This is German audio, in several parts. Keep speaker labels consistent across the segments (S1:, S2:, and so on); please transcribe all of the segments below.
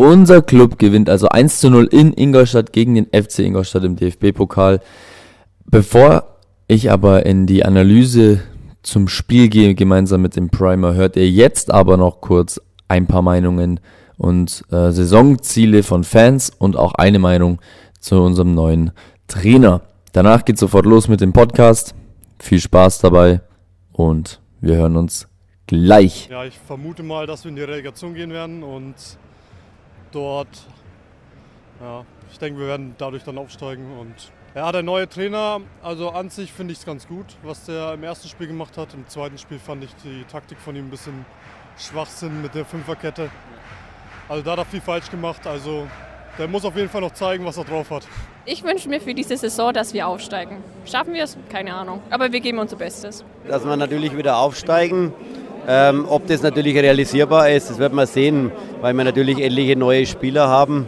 S1: Unser Club gewinnt also 1 zu 0 in Ingolstadt gegen den FC Ingolstadt im DFB-Pokal. Bevor ich aber in die Analyse zum Spiel gehe, gemeinsam mit dem Primer, hört ihr jetzt aber noch kurz ein paar Meinungen und äh, Saisonziele von Fans und auch eine Meinung zu unserem neuen Trainer. Danach geht sofort los mit dem Podcast. Viel Spaß dabei und wir hören uns gleich.
S2: Ja, ich vermute mal, dass wir in die Relegation gehen werden und dort, ja, ich denke, wir werden dadurch dann aufsteigen. Und ja, der neue Trainer, also an sich finde ich es ganz gut, was der im ersten Spiel gemacht hat. Im zweiten Spiel fand ich die Taktik von ihm ein bisschen Schwachsinn mit der Fünferkette. Also da hat er viel falsch gemacht. Also der muss auf jeden Fall noch zeigen, was er drauf hat.
S3: Ich wünsche mir für diese Saison, dass wir aufsteigen. Schaffen wir es? Keine Ahnung. Aber wir geben unser Bestes.
S4: Dass wir natürlich wieder aufsteigen. Ähm, ob das natürlich realisierbar ist, das wird man sehen, weil wir natürlich etliche neue Spieler haben.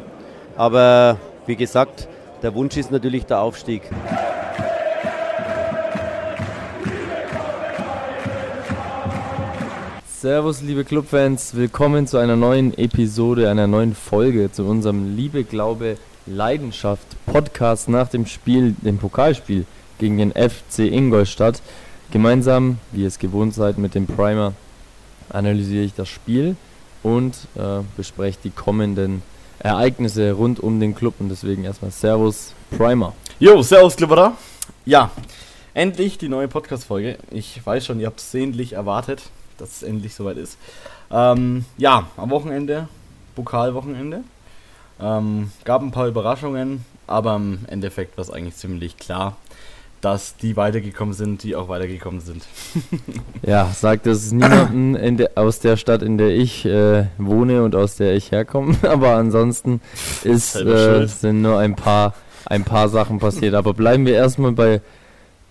S4: Aber wie gesagt, der Wunsch ist natürlich der Aufstieg.
S1: Servus, liebe Clubfans, willkommen zu einer neuen Episode, einer neuen Folge zu unserem Liebe, Glaube, Leidenschaft Podcast nach dem Spiel, dem Pokalspiel gegen den FC Ingolstadt. Gemeinsam, wie ihr es gewohnt seid, mit dem Primer analysiere ich das Spiel und äh, bespreche die kommenden Ereignisse rund um den Club und deswegen erstmal Servus Primer.
S5: Jo, Servus Glibberer. Ja, endlich die neue Podcast-Folge. Ich weiß schon, ihr habt sehnlich erwartet, dass es endlich soweit ist. Ähm, ja, am Wochenende, Pokalwochenende. Ähm, gab ein paar Überraschungen, aber im Endeffekt war es eigentlich ziemlich klar, dass die weitergekommen sind, die auch weitergekommen sind.
S1: ja, sagt es niemanden de, aus der Stadt, in der ich äh, wohne und aus der ich herkomme. Aber ansonsten ist, äh, sind nur ein paar, ein paar Sachen passiert. Aber bleiben wir erstmal bei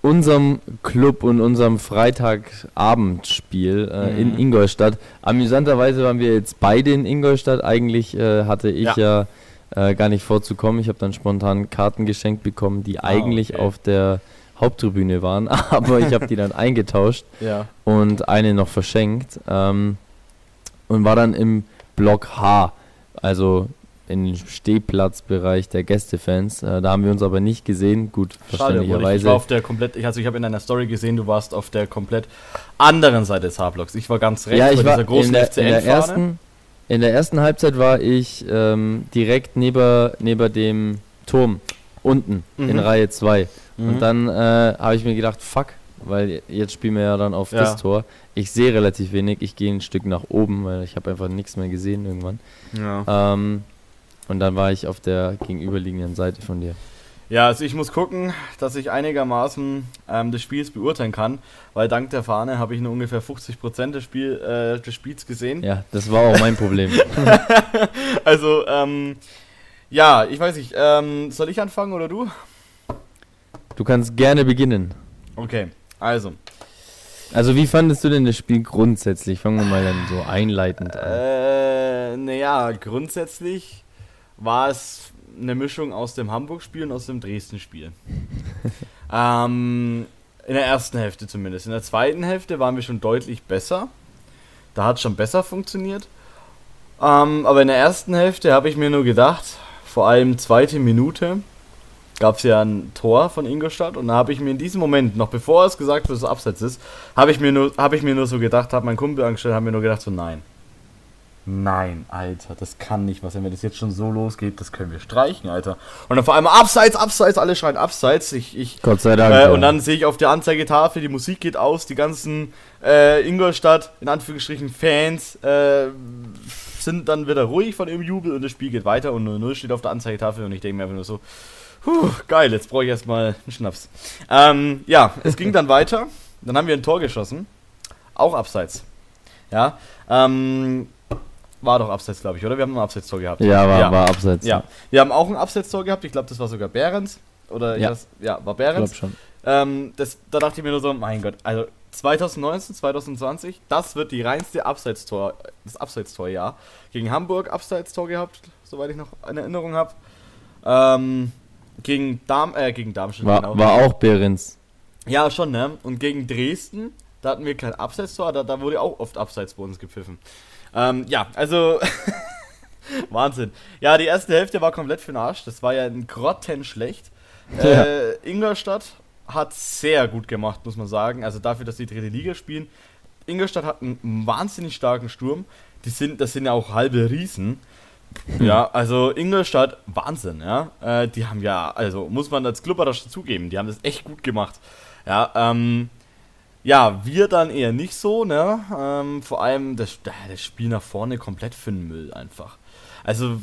S1: unserem Club und unserem Freitagabendspiel äh, mhm. in Ingolstadt. Amüsanterweise waren wir jetzt beide in Ingolstadt. Eigentlich äh, hatte ich ja, ja äh, gar nicht vorzukommen. Ich habe dann spontan Karten geschenkt bekommen, die ah, eigentlich okay. auf der Haupttribüne waren, aber ich habe die dann eingetauscht ja. und eine noch verschenkt ähm, und war dann im Block H, also im Stehplatzbereich der Gästefans. Äh, da haben wir uns aber nicht gesehen, gut,
S5: verständlicherweise. Ich war auf der komplett, also ich habe in deiner Story gesehen, du warst auf der komplett anderen Seite des H-Blocks. Ich war ganz rechts
S1: ja, ich bei war dieser großen in der, FCN in der ersten In der ersten Halbzeit war ich ähm, direkt neben, neben dem Turm, unten, mhm. in Reihe 2. Mhm. Und dann äh, habe ich mir gedacht, fuck, weil jetzt spielen wir ja dann auf ja. das Tor. Ich sehe relativ wenig, ich gehe ein Stück nach oben, weil ich habe einfach nichts mehr gesehen irgendwann. Ja. Ähm, und dann war ich auf der gegenüberliegenden Seite von dir.
S5: Ja, also ich muss gucken, dass ich einigermaßen ähm, des Spiels beurteilen kann, weil dank der Fahne habe ich nur ungefähr 50% des, Spiel, äh, des Spiels gesehen.
S1: Ja, das war auch mein Problem.
S5: also, ähm, ja, ich weiß nicht, ähm, soll ich anfangen oder du?
S1: Du kannst gerne beginnen.
S5: Okay, also.
S1: Also wie fandest du denn das Spiel grundsätzlich? Fangen wir mal dann so einleitend an.
S5: Äh, naja, grundsätzlich war es eine Mischung aus dem Hamburg-Spiel und aus dem Dresden-Spiel. ähm, in der ersten Hälfte zumindest. In der zweiten Hälfte waren wir schon deutlich besser. Da hat es schon besser funktioniert. Ähm, aber in der ersten Hälfte habe ich mir nur gedacht, vor allem zweite Minute, gab es ja ein Tor von Ingolstadt und da habe ich mir in diesem Moment, noch bevor es gesagt wird, dass es abseits ist, habe ich, mir nur, hab ich mir nur so gedacht, habe mein Kumpel angestellt, haben mir nur gedacht, so nein. Nein, Alter, das kann nicht was, wenn das jetzt schon so losgeht, das können wir streichen, Alter. Und dann vor allem abseits, abseits, alle schreien abseits. Ich, ich,
S1: Gott sei Dank.
S5: Äh, ja. Und dann sehe ich auf der Anzeigetafel, die Musik geht aus, die ganzen äh, Ingolstadt, in Anführungsstrichen, Fans äh, sind dann wieder ruhig von ihrem Jubel und das Spiel geht weiter und 0 steht auf der Anzeigetafel und ich denke mir einfach nur so, Puh, geil, jetzt brauche ich erstmal einen Schnaps. Ähm, ja, es ging dann weiter. Dann haben wir ein Tor geschossen. Auch abseits. Ja. Ähm, war doch abseits, glaube ich, oder? Wir haben ein Abseits-Tor gehabt.
S1: Ja, war, ja. war abseits.
S5: Ja. Wir haben auch ein Abseits-Tor gehabt. Ich glaube, das war sogar Behrens. Oder
S1: ja,
S5: das, ja war Behrens. Ich glaube schon. Ähm, das, da dachte ich mir nur so, mein Gott, also 2019, 2020, das wird die reinste Abseits-Tor, das Abseits-Tor-Jahr. Gegen Hamburg Abseits-Tor gehabt, soweit ich noch eine Erinnerung habe. Ähm, gegen, Darm, äh, gegen Darmstadt,
S1: war, genau. War auch Behrens.
S5: Ja, schon, ne? Und gegen Dresden, da hatten wir kein Abseitstor, da, da wurde auch oft Abseits bei uns gepfiffen. Ähm, ja, also Wahnsinn. Ja, die erste Hälfte war komplett für den Arsch. Das war ja ein grottenschlecht.
S1: Ja.
S5: Äh, Ingolstadt hat sehr gut gemacht, muss man sagen. Also dafür, dass sie dritte Liga spielen. Ingolstadt hat einen wahnsinnig starken Sturm. Die sind, das sind ja auch halbe Riesen. Ja, also Ingolstadt, Wahnsinn, ja. Äh, die haben ja, also muss man als Club das zugeben, die haben das echt gut gemacht. Ja, ähm, ja, wir dann eher nicht so, ne? Ähm, vor allem das, das Spiel nach vorne komplett für den Müll einfach. Also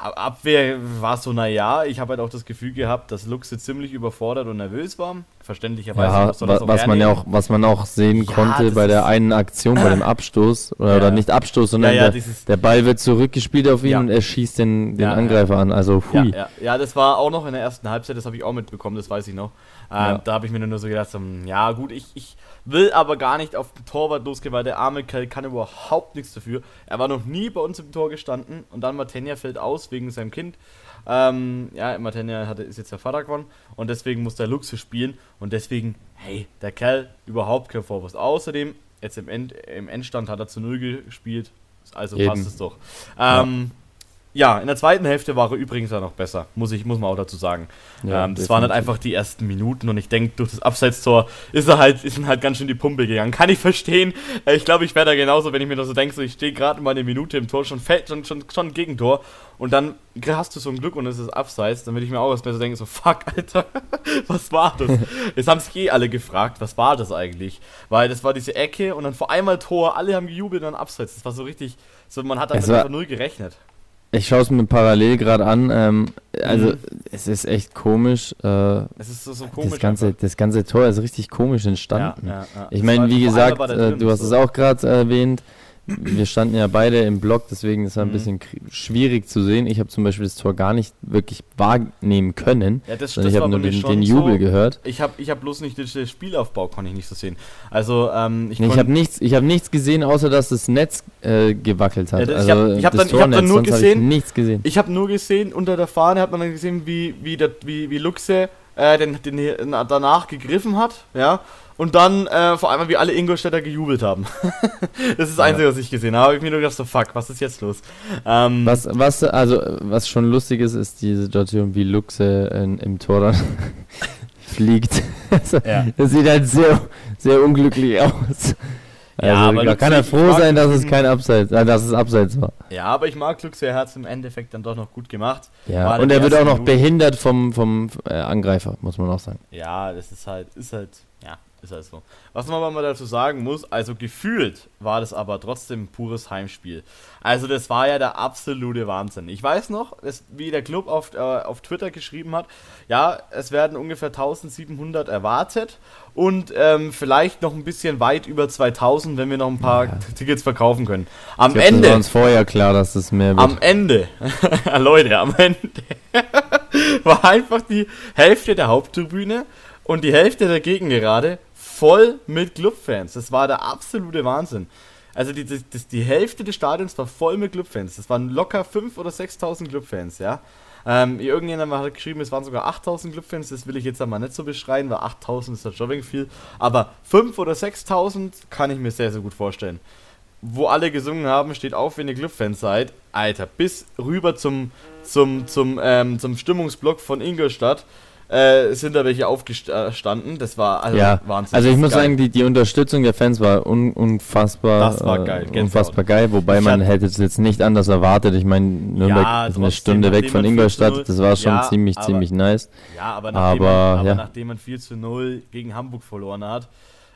S5: Abwehr war so, naja, ich habe halt auch das Gefühl gehabt, dass Luxe ziemlich überfordert und nervös war. Verständlicherweise
S1: Ja, was man ja auch, was man auch sehen
S5: Ja,
S1: konnte bei der einen Aktion, bei dem Abstoß, oder,
S5: Ja.
S1: oder nicht Abstoß, sondern der, der Ball wird zurückgespielt auf ihn und er schießt den, den. Angreifer an. Also,
S5: Ja,
S1: hui.
S5: ja, das war auch noch in der ersten Halbzeit, das habe ich auch mitbekommen, das weiß ich noch. Ähm. Da habe ich mir nur so gedacht, so, ja gut, ich, ich will aber gar nicht auf den Torwart losgehen, weil der arme Kerl kann überhaupt nichts dafür. Er war noch nie bei uns im Tor gestanden und dann Martenja fällt aus wegen seinem Kind. Ähm, ja, Martenja hatte, ist jetzt der Vater geworden und deswegen muss der Luxe spielen und deswegen, hey, der Kerl überhaupt kein Vorwurf. Außerdem, jetzt im, End, im Endstand hat er zu Null gespielt, also
S1: Eben.
S5: passt es doch. Ähm, ja, in der zweiten Hälfte war er übrigens ja noch besser, muss, ich, muss man auch dazu sagen.
S1: Ja,
S5: ähm, das waren halt einfach die ersten Minuten und ich denke, durch das Abseitstor ist er halt, ist halt ganz schön die Pumpe gegangen. Kann ich verstehen. Äh, Ich glaube, ich wäre da genauso, wenn ich mir da so denke, so ich stehe gerade mal eine Minute im Tor, schon fällt schon, schon, schon ein Gegentor und dann hast du so ein Glück und es ist Abseits, dann würde ich mir auch erstmal so denken, so fuck, Alter, was war das? Jetzt haben sich eh alle gefragt, was war das eigentlich? Weil das war diese Ecke und dann vor einmal Tor, alle haben gejubelt und dann Abseits. Das war so richtig, so man hat damit einfach null gerechnet.
S1: Ich schaue es mir parallel gerade an. Ähm, also,
S5: Mhm.
S1: es ist echt komisch. Äh,
S5: Es ist so, so komisch.
S1: das, ganze,
S5: einfach.
S1: das ganze Tor ist richtig komisch entstanden.
S5: Ja, ja, ja.
S1: Ich meine, wie gesagt, äh, du hast es auch gerade erwähnt. Wir standen ja beide im Block, deswegen ist es ein
S5: Mhm.
S1: bisschen schwierig zu sehen. Ich habe zum Beispiel das Tor gar nicht wirklich wahrnehmen können,
S5: Ja, das, das
S1: ich habe nur den, den Jubel
S5: so.
S1: gehört.
S5: Ich habe ich hab bloß nicht den den Spielaufbau, konnte ich nicht so sehen. Also, ähm, ich,
S1: Nee, ich habe nichts, ich hab nichts gesehen, außer dass das Netz äh, gewackelt hat.
S5: Ja, das- ich
S1: also
S5: hab- ich hab
S1: das
S5: dann- ich hab dann nur
S1: hab
S5: gesehen-
S1: ich nichts gesehen.
S5: Ich habe nur gesehen, unter der Fahne hat man dann gesehen, wie, wie, der, wie, wie Luxe äh, den, den na- danach gegriffen hat, ja. Und dann äh, vor allem, wie alle Ingolstädter gejubelt haben. das ist das Einzige, was ich gesehen habe. Habe ich mir nur gedacht, so fuck, was ist jetzt los? Ähm,
S1: Was, was, also, was schon lustig ist, ist die Situation, wie Luxe in, im Tor dann fliegt. Also,
S5: Ja.
S1: Das sieht halt sehr, sehr unglücklich aus.
S5: Ja,
S1: Also,
S5: aber
S1: da kann er froh sein, dass es kein Abseits, äh, dass es Abseits war.
S5: Ja, aber ich mag Luxe, er hat es im Endeffekt dann doch noch gut gemacht.
S1: Ja,
S5: War
S1: und er wird auch noch
S5: Minuten.
S1: behindert vom, vom äh, Angreifer, muss man auch sagen.
S5: Ja, das ist halt, ist halt, ja, ist halt so. Was man aber mal dazu sagen muss, also gefühlt war das aber trotzdem ein pures Heimspiel. Also das war ja der absolute Wahnsinn. Ich weiß noch, das, wie der Club auf, äh, auf Twitter geschrieben hat, ja, es werden ungefähr 1700 erwartet und ähm, vielleicht noch ein bisschen weit über 2000, wenn wir noch ein paar
S1: Ja.
S5: Tickets verkaufen können. Am
S1: glaub, Das
S5: Ende
S1: war uns vorher klar, dass es mehr wird.
S5: am Ende, Leute, am Ende war einfach die Hälfte der Haupttribüne und die Hälfte der Gegengerade voll mit Clubfans. Das war der absolute Wahnsinn. Also die, die, die Hälfte des Stadions war voll mit Clubfans. Das waren locker 5.000 oder 6.000 Clubfans, ja. Ähm, irgendjemand hat geschrieben, es waren sogar 8.000 Clubfans. Das will ich jetzt einmal nicht so beschreien, weil 8.000 ist halt schon viel. Aber 5.000 oder 6.000 kann ich mir sehr, sehr gut vorstellen wo alle gesungen haben, steht auf, wenn ihr Clubfans seid. Alter, bis rüber zum, zum, zum, ähm, zum Stimmungsblock von Ingolstadt äh, sind da welche aufgestanden. Das war also
S1: ja,
S5: Wahnsinn.
S1: also ich muss
S5: geil.
S1: sagen, die, die Unterstützung der Fans war un, unfassbar,
S5: Das war geil, Gänsehaut.
S1: unfassbar geil, wobei
S5: Ich
S1: man hätte es jetzt nicht anders erwartet. Ich meine, Nürnberg
S5: Ja,
S1: ist eine Stunde weg von
S5: man 4 zu
S1: Ingolstadt,
S5: 0
S1: das war schon
S5: Ja,
S1: ziemlich,
S5: aber-
S1: ziemlich nice.
S5: Ja, aber nachdem,
S1: Aber,
S5: man, aber
S1: ja.
S5: nachdem man 4 zu 0 gegen Hamburg verloren hat,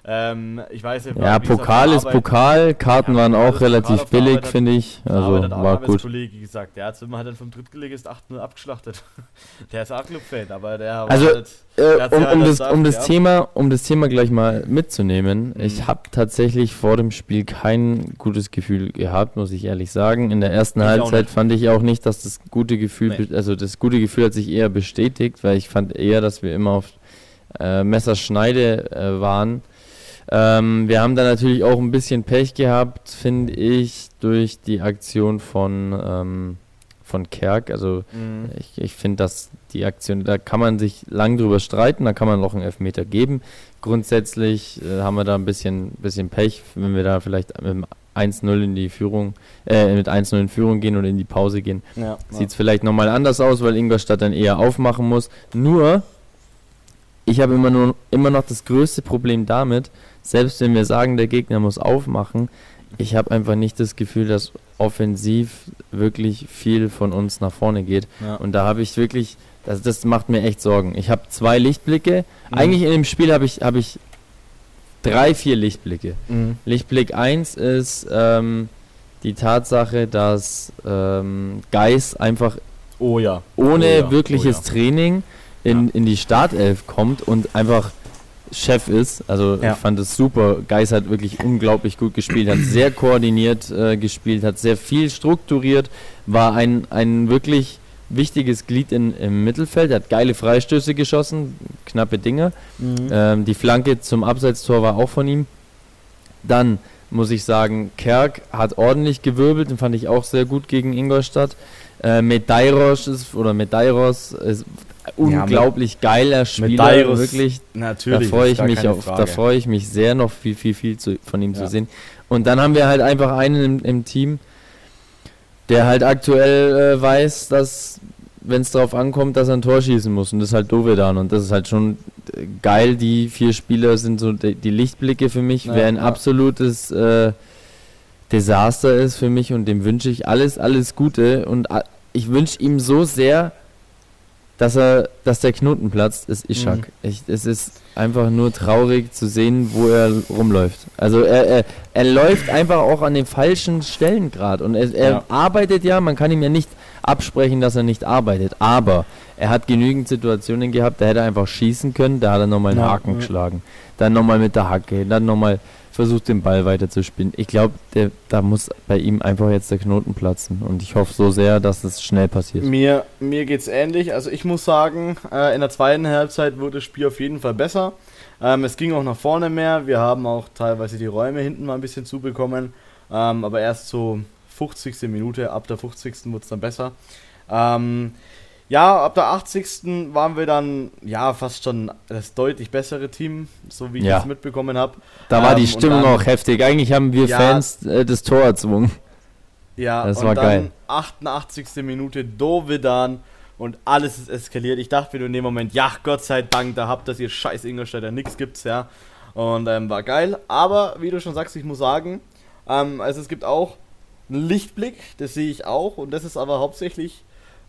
S5: ähm, ich weiß nicht,
S1: Ja, Pokal ist Pokal, Karten
S5: Ja,
S1: waren auch relativ billig, finde ich. Also war gut.
S5: Arbeitskollege gesagt, der hat hat dann vom Drittligist 8-0 abgeschlachtet. Der ist auch Club-Fan, aber der
S1: Also,
S5: halt, der
S1: Äh,
S5: hat
S1: um,
S5: halt
S1: um, das, um. Thema, um das Thema gleich mal mitzunehmen,
S5: Mhm.
S1: ich habe tatsächlich vor dem Spiel kein gutes Gefühl gehabt, muss ich ehrlich sagen. In der ersten
S5: Ich
S1: Halbzeit fand ich auch nicht, dass das gute Gefühl,
S5: Nee.
S1: also das gute Gefühl hat sich eher bestätigt, weil ich fand eher, dass wir immer auf äh, Messerschneide äh, waren. Ähm, wir haben da natürlich auch ein bisschen Pech gehabt, finde ich, durch die Aktion von, ähm, von Kerk. Also
S5: Mhm.
S1: ich, ich finde, dass die Aktion, da kann man sich lang drüber streiten, da kann man noch einen Elfmeter geben. Grundsätzlich äh, haben wir da ein bisschen, bisschen Pech, wenn wir da vielleicht mit dem 1-0 in die Führung, äh, mit 1-0 in Führung gehen und in die Pause gehen.
S5: Ja,
S1: Sieht es vielleicht nochmal anders aus, weil Ingolstadt dann eher aufmachen muss. Nur, ich habe immer, nur, immer noch das größte Problem damit, selbst wenn wir sagen, der Gegner muss aufmachen, ich habe einfach nicht das Gefühl, dass offensiv wirklich viel von uns nach vorne geht.
S5: ja.
S1: Und da habe ich wirklich, das, das macht mir echt Sorgen. Ich habe zwei Lichtblicke.
S5: Mhm.
S1: Eigentlich in dem Spiel habe ich, habe ich drei, vier Lichtblicke.
S5: Mhm.
S1: Lichtblick 1 ist ähm, die Tatsache, dass ähm, Geis einfach
S5: Oh ja.
S1: ohne
S5: Oh ja,
S1: wirkliches
S5: oh.
S1: Training in, in die Startelf kommt und einfach Chef ist. Also
S5: Ja.
S1: ich fand es super. Geis hat wirklich unglaublich gut gespielt, hat sehr koordiniert äh, gespielt, hat sehr viel strukturiert, war ein, ein wirklich wichtiges Glied in, im Mittelfeld, hat geile Freistöße geschossen, knappe Dinge.
S5: Mhm.
S1: Ähm, die Flanke zum Abseitstor war auch von ihm. Dann muss ich sagen, Kerk hat ordentlich gewirbelt, den fand ich auch sehr gut gegen Ingolstadt. Äh, Medeiros ist, oder Medeiros ist unglaublich geiler Spieler,
S5: Medeiros,
S1: wirklich.
S5: Natürlich.
S1: Da freue ich mich auf, da
S5: Frage.
S1: freue ich mich sehr noch viel, viel, viel zu, von ihm
S5: Ja.
S1: zu sehen. Und dann haben wir halt einfach einen im, im Team, der halt aktuell äh, weiß, dass wenn es darauf ankommt, dass er ein Tor schießen muss. Und das ist halt Dovedan. Und das ist halt schon äh, geil. Die vier Spieler sind so die, die Lichtblicke für mich.
S5: Ja,
S1: Wer ein
S5: ja.
S1: absolutes äh, Desaster ist für mich und dem wünsche ich alles, alles Gute. Und a- ich wünsche ihm so sehr, dass er, dass der Knoten platzt, ist Ishak.
S5: Mhm.
S1: Ich, es ist einfach nur traurig zu sehen, wo er rumläuft. Also er, er, er läuft einfach auch an den falschen Stellen gerade. Und er, er
S5: Ja.
S1: arbeitet ja, man kann ihm ja nicht absprechen, dass er nicht arbeitet. Aber er hat genügend Situationen gehabt, da hätte er einfach schießen können, da hat er nochmal einen
S5: Ja,
S1: Haken
S5: ja.
S1: geschlagen. Dann nochmal mit der Hacke, dann nochmal versucht den Ball weiter zu spinnen. Ich glaube, da muss bei ihm einfach jetzt der Knoten platzen. Und ich hoffe so sehr, dass es schnell passiert.
S5: Mir, mir geht's ähnlich. Also ich muss sagen, äh, in der zweiten Halbzeit wurde das Spiel auf jeden Fall besser. Ähm, es ging auch nach vorne mehr. Wir haben auch teilweise die Räume hinten mal ein bisschen zubekommen. Ähm, aber erst so 50. Minute, ab der 50. wurde es dann besser. Ähm, ja, ab der 80. waren wir dann ja fast schon das deutlich bessere Team, so wie ich
S1: Ja.
S5: es mitbekommen habe.
S1: Da war
S5: Ähm,
S1: die
S5: und
S1: Stimmung
S5: dann-
S1: auch heftig. Eigentlich haben wir
S5: Ja.
S1: Fans äh, das Tor erzwungen.
S5: Ja,
S1: Das
S5: und
S1: war
S5: dann
S1: geil.
S5: 88. Minute Dovedan und alles ist eskaliert. Ich dachte mir in dem Moment, ja, Gott sei Dank, da habt ihr ihr scheiß Ingolstädter, nix gibt's, ja. Und ähm, war geil. Aber wie du schon sagst, ich muss sagen, ähm, also es gibt auch einen Lichtblick, das sehe ich auch. Und das ist aber hauptsächlich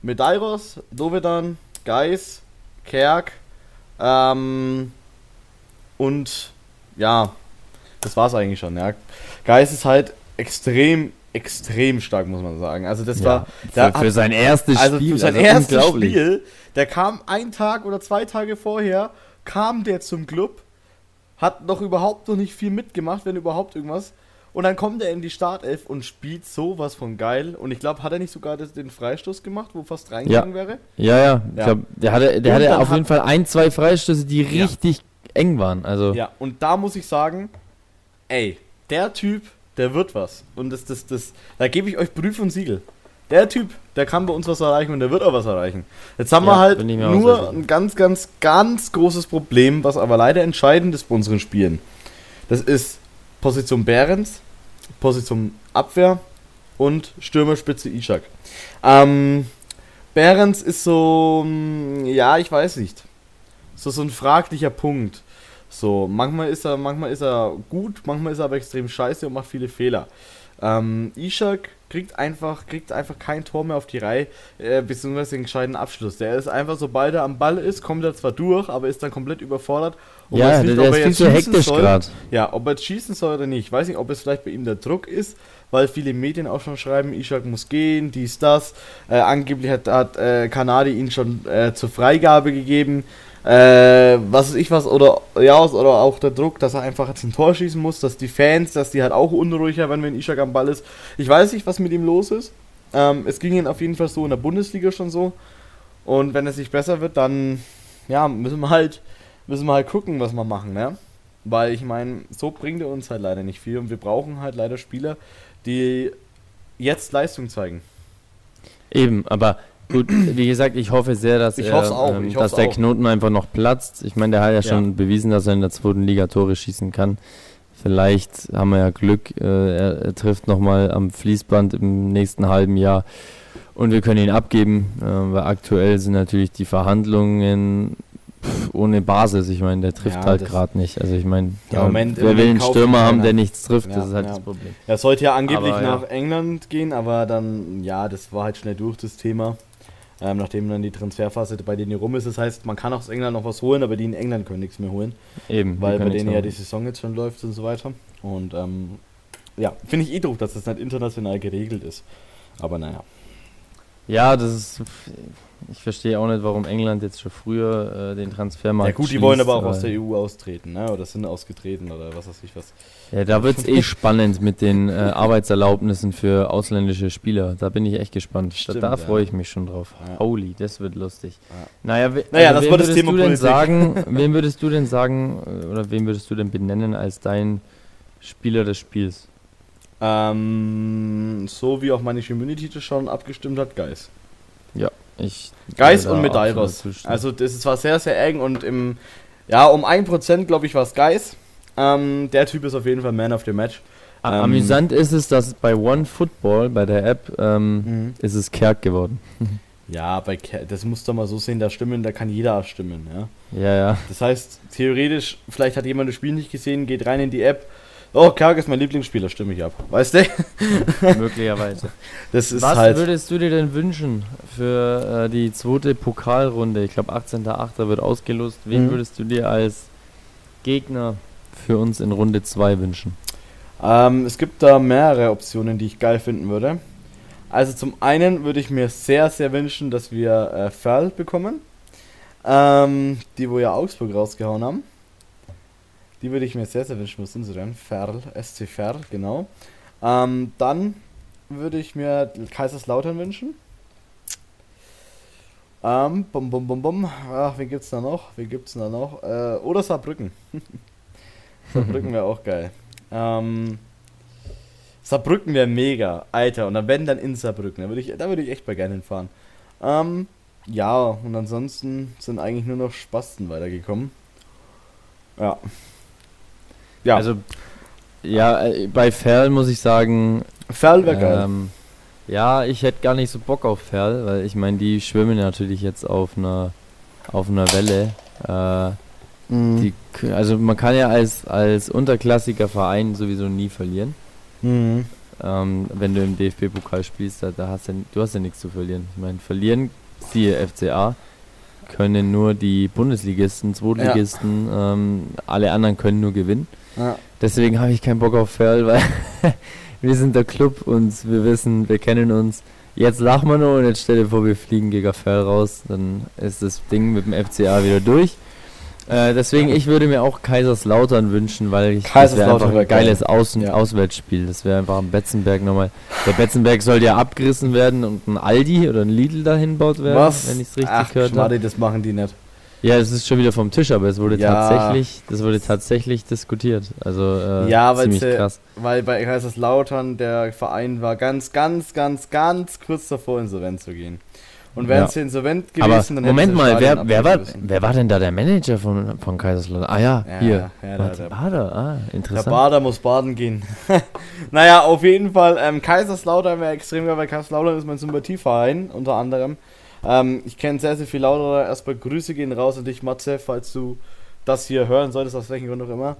S5: Medeiros, Dovedan, Geis, Kerk ähm, und ja, das war's eigentlich schon, ja. Geis ist halt extrem, extrem stark, muss man sagen. Also das war der
S1: für, für
S5: hat-
S1: sein erstes
S5: also
S1: Spiel.
S5: für sein
S1: also
S5: erstes. Spiel, der kam einen Tag oder zwei Tage vorher, kam der zum Club, hat noch überhaupt noch nicht viel mitgemacht, wenn überhaupt irgendwas. Und dann kommt er in die Startelf und spielt sowas von geil. Und ich glaube, hat er nicht sogar das, den Freistoß gemacht, wo fast reingegangen wäre?
S1: Ja, ja. Ich
S5: Ja.
S1: glaub, der hatte, der
S5: Und
S1: hatte auf jeden Fall ein, zwei Freistöße, die
S5: Ja.
S1: richtig eng waren. Also
S5: Ja, und da muss ich sagen, ey, der Typ, der wird was. Und das, das, das, da gebe ich euch Brief und Siegel. Der Typ, der kann bei uns was erreichen und der wird auch was erreichen. Jetzt haben
S1: Ja,
S5: wir halt nur ein ganz, ganz, ganz großes Problem, was aber leider entscheidend ist bei unseren Spielen. Das ist Position Behrens, Position Abwehr und Stürmerspitze Ishak. Ähm, Behrens ist so, mm, ja, ich weiß nicht. So, so ein fraglicher Punkt. So, manchmal ist er, manchmal ist er gut, manchmal ist er aber extrem scheiße und macht viele Fehler. Ähm, Ishak kriegt einfach, kriegt einfach kein Tor mehr auf die Reihe, äh, beziehungsweise den entscheidenden Abschluss. Der ist einfach, sobald er am Ball ist, kommt er zwar durch, aber ist dann komplett überfordert. Und
S1: ja,
S5: weiß nicht,
S1: der
S5: ob
S1: ist
S5: er
S1: viel
S5: jetzt
S1: zu
S5: schießen
S1: hektisch
S5: soll.
S1: gerade.
S5: Ja, ob er jetzt schießen soll oder nicht. Ich weiß nicht, ob es vielleicht bei ihm der Druck ist, weil viele Medien auch schon schreiben, Ishak muss gehen, dies, das. Äh, angeblich hat, hat äh, Kanadi ihn schon äh, zur Freigabe gegeben. Äh, was weiß ich was, oder ja, oder auch der Druck, dass er einfach jetzt ein Tor schießen muss, dass die Fans, dass die halt auch unruhiger werden, wenn Ishak am Ball ist. Ich weiß nicht, was mit ihm los ist. Ähm, es ging ihm auf jeden Fall so in der Bundesliga schon so. Und wenn es nicht besser wird, dann ja, müssen wir halt, müssen wir halt gucken, was wir machen, ne? Weil ich meine, so bringt er uns halt leider nicht viel und wir brauchen halt leider Spieler, die jetzt Leistung zeigen.
S1: Eben, aber gut, wie gesagt, ich hoffe sehr, dass,
S5: Ich
S1: er,
S5: auch,
S1: ähm,
S5: ich
S1: dass der
S5: auch.
S1: Knoten einfach noch platzt. Ich meine, der hat ja
S5: Ja.
S1: schon bewiesen, dass er in der zweiten Liga Tore schießen kann. Vielleicht haben wir ja Glück, äh, er, er trifft nochmal am Fließband im nächsten halben Jahr und wir können ihn abgeben, äh, weil aktuell sind natürlich die Verhandlungen pff, ohne Basis. Ich meine, der trifft
S5: Ja,
S1: halt gerade nicht. Also ich meine,
S5: Ja,
S1: ja,
S5: Moment-
S1: wer will einen Stürmer haben, der nichts trifft?
S5: Ja,
S1: das ist halt
S5: ja.
S1: das Problem.
S5: Er sollte ja angeblich
S1: Aber, ja.
S5: nach England gehen, aber dann, ja, das war halt schnell durch das Thema. Ähm, nachdem dann die Transferphase bei denen rum ist. Das heißt, man kann aus England noch was holen, aber die in England können nichts mehr holen,
S1: Eben,
S5: weil bei denen ja die. Saison jetzt schon läuft und so weiter. Und ähm, ja, finde ich eh doof, dass das nicht international geregelt ist. Aber naja.
S1: Ja, das ist. Ich verstehe auch nicht, warum England jetzt schon früher äh, den Transfermarkt.
S5: Ja gut, die wollen aber auch aus der EU austreten, ne? Oder sind ausgetreten oder was weiß ich was.
S1: Ja, da wird es eh spannend mit den äh, Arbeitserlaubnissen für ausländische Spieler. Da bin ich echt gespannt.
S5: Stimmt,
S1: da da
S5: ja.
S1: freue ich mich schon drauf.
S5: Ja.
S1: Holy, das wird lustig.
S5: Ja.
S1: Naja, we-
S5: Naja, das
S1: wem
S5: war das Thema
S1: du denn
S5: Politik.
S1: sagen, Wen würdest du denn sagen, äh, oder wen würdest du denn benennen als dein Spieler des Spiels?
S5: Ähm, so wie auch meine Community das schon abgestimmt hat, Geis.
S1: Ich
S5: Geis
S1: würde
S5: und Medeiros. Also das war sehr, sehr eng und im, ja, um 1% glaube ich war es Geis. Ähm, der Typ ist auf jeden Fall Man of the Match. Ähm,
S1: Amüsant ist es, dass bei One Football, bei der App, ähm, ist es Kerk geworden.
S5: Ja, bei Ke- das muss doch mal so sehen, da stimmen, da kann jeder stimmen, ja.
S1: Ja, ja.
S5: Das heißt, theoretisch, vielleicht hat jemand das Spiel nicht gesehen, geht rein in die App. Oh, Kerk ist mein Lieblingsspieler, stimme ich ab. Weißt du?
S1: Möglicherweise.
S5: Das ist
S1: Was
S5: halt.
S1: würdest du dir denn wünschen für äh, die zweite Pokalrunde? Ich glaube, 18.08. wird ausgelost. Wen
S5: Mhm.
S1: würdest du dir als Gegner für uns in Runde 2 wünschen?
S5: Ähm, es gibt da mehrere Optionen, die ich geil finden würde. Also zum einen würde ich mir sehr, sehr wünschen, dass wir äh, Ferl bekommen. Ähm, die, wo ja Augsburg rausgehauen haben. Die würde ich mir sehr, sehr wünschen. Wo sind? Ferl, SC Ferl, genau. Ähm, dann würde ich mir Kaiserslautern wünschen. Ähm, bum, bum, bum, bum. Ach, wen gibt's da noch? Wen gibt's da noch? Äh, oder Saarbrücken. Saarbrücken wäre auch geil. Ähm, Saarbrücken wäre mega, Alter. Und dann wenn dann in Saarbrücken, da würde ich, da würde ich echt mal gerne hinfahren. Ähm, ja, und ansonsten sind eigentlich nur noch Spasten weitergekommen. Ja. Ja, also
S1: ja, äh, bei Ferl muss ich sagen,
S5: Ferl wäre geil.
S1: ähm, ja, ich hätte gar nicht so Bock auf Ferl, weil ich meine, die schwimmen natürlich jetzt auf einer auf einer Welle. Äh,
S5: Mhm.
S1: die, also man kann ja als, als unterklassiger Verein sowieso nie verlieren.
S5: Mhm.
S1: Ähm, wenn du im DFB-Pokal spielst, da, da hast du, du hast ja nichts zu verlieren. Ich meine, verlieren, siehe FCA, können nur die Bundesligisten, Zweitligisten, ähm, alle anderen können nur gewinnen.
S5: Ja.
S1: Deswegen habe ich keinen Bock auf Ferl, weil wir sind der Club und wir wissen, wir kennen uns. Jetzt lachen wir nur und jetzt stell dir vor, wir fliegen gegen Ferl raus, dann ist das Ding mit dem FCA wieder durch. Äh, deswegen, ich würde mir auch Kaiserslautern wünschen, weil ich das wäre
S5: Kaiserslautern
S1: einfach ein geiles
S5: geil.
S1: Außen
S5: Ja.
S1: Auswärtsspiel. Das wäre einfach am Betzenberg nochmal. Der Betzenberg soll ja abgerissen werden und ein Aldi oder ein Lidl dahin baut werden,
S5: Was?
S1: wenn ich es richtig
S5: Ach,
S1: gehört habe.
S5: Das machen die nicht.
S1: Ja, es ist schon wieder vom Tisch, aber es wurde
S5: Ja.
S1: tatsächlich, das wurde tatsächlich diskutiert. Also äh,
S5: Ja, weil
S1: ziemlich krass.
S5: Weil bei Kaiserslautern der Verein war ganz, ganz, ganz, ganz kurz davor, insolvent zu gehen. Und wären
S1: Ja.
S5: sie insolvent
S1: Aber
S5: gewesen, dann hätten
S1: Moment mal, wer, wer, war,
S5: müssen.
S1: wer war denn da der Manager von, von Kaiserslautern? Ah ja,
S5: Ja,
S1: hier.
S5: ja, der-
S1: Martin
S5: der-
S1: Bader, ah,
S5: Der
S1: interessant.
S5: Bader muss baden gehen. naja, auf jeden Fall, ähm, Kaiserslautern wäre extrem geil, weil Kaiserslautern ist mein Sympathieverein, unter anderem. Ähm, ich kenne sehr, sehr viele Lauterer. Erstmal Grüße gehen raus an dich, Matze, falls du das hier hören solltest, aus welchem Grund auch immer.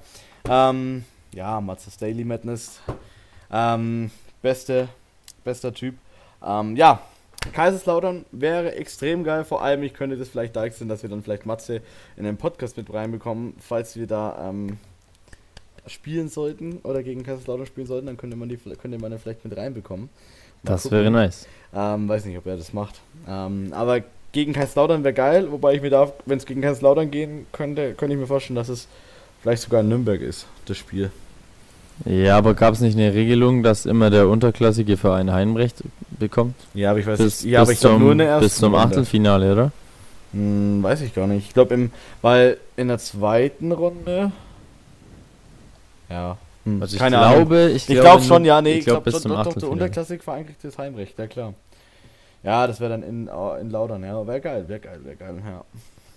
S5: Ähm, ja, Matzes Daily Madness. Ähm, beste, bester Typ. Ähm, ja, Kaiserslautern wäre extrem geil. Vor allem, ich könnte das vielleicht sind, dass wir dann vielleicht Matze in den Podcast mit reinbekommen, falls wir da ähm, spielen sollten oder gegen Kaiserslautern spielen sollten, dann könnte man die könnte man dann vielleicht mit reinbekommen.
S1: Das
S5: gucken.
S1: wäre nice.
S5: Ähm, weiß nicht, ob er das macht. Ähm, aber gegen Kaiserslautern wäre geil, wobei ich mir da, wenn es gegen Kaiserslautern gehen könnte, könnte ich mir vorstellen, dass es vielleicht sogar in Nürnberg ist, das Spiel.
S1: Ja, aber gab es nicht eine Regelung, dass immer der unterklassige Verein Heimrecht bekommt?
S5: Ja, aber ich weiß
S1: Bis,
S5: nicht. Ja, aber
S1: bis
S5: ich
S1: zum-
S5: nur in der ersten
S1: Bis zum. Achtelfinale, oder?
S5: Hm, weiß ich gar nicht. Ich glaube im, weil in der zweiten Runde. Ja. Hm,
S1: Also ich
S5: keine Ahnung.
S1: glaube, ich,
S5: Ich glaube schon, ja, nee,
S1: ich
S5: ich
S1: glaube
S5: glaube
S1: bis
S5: glaub,
S1: zum
S5: doch, doch, kriegt das Heimrecht, ja klar. Ja, das wäre dann in, in Laudern, ja, wäre geil, wäre geil, wäre geil, ja.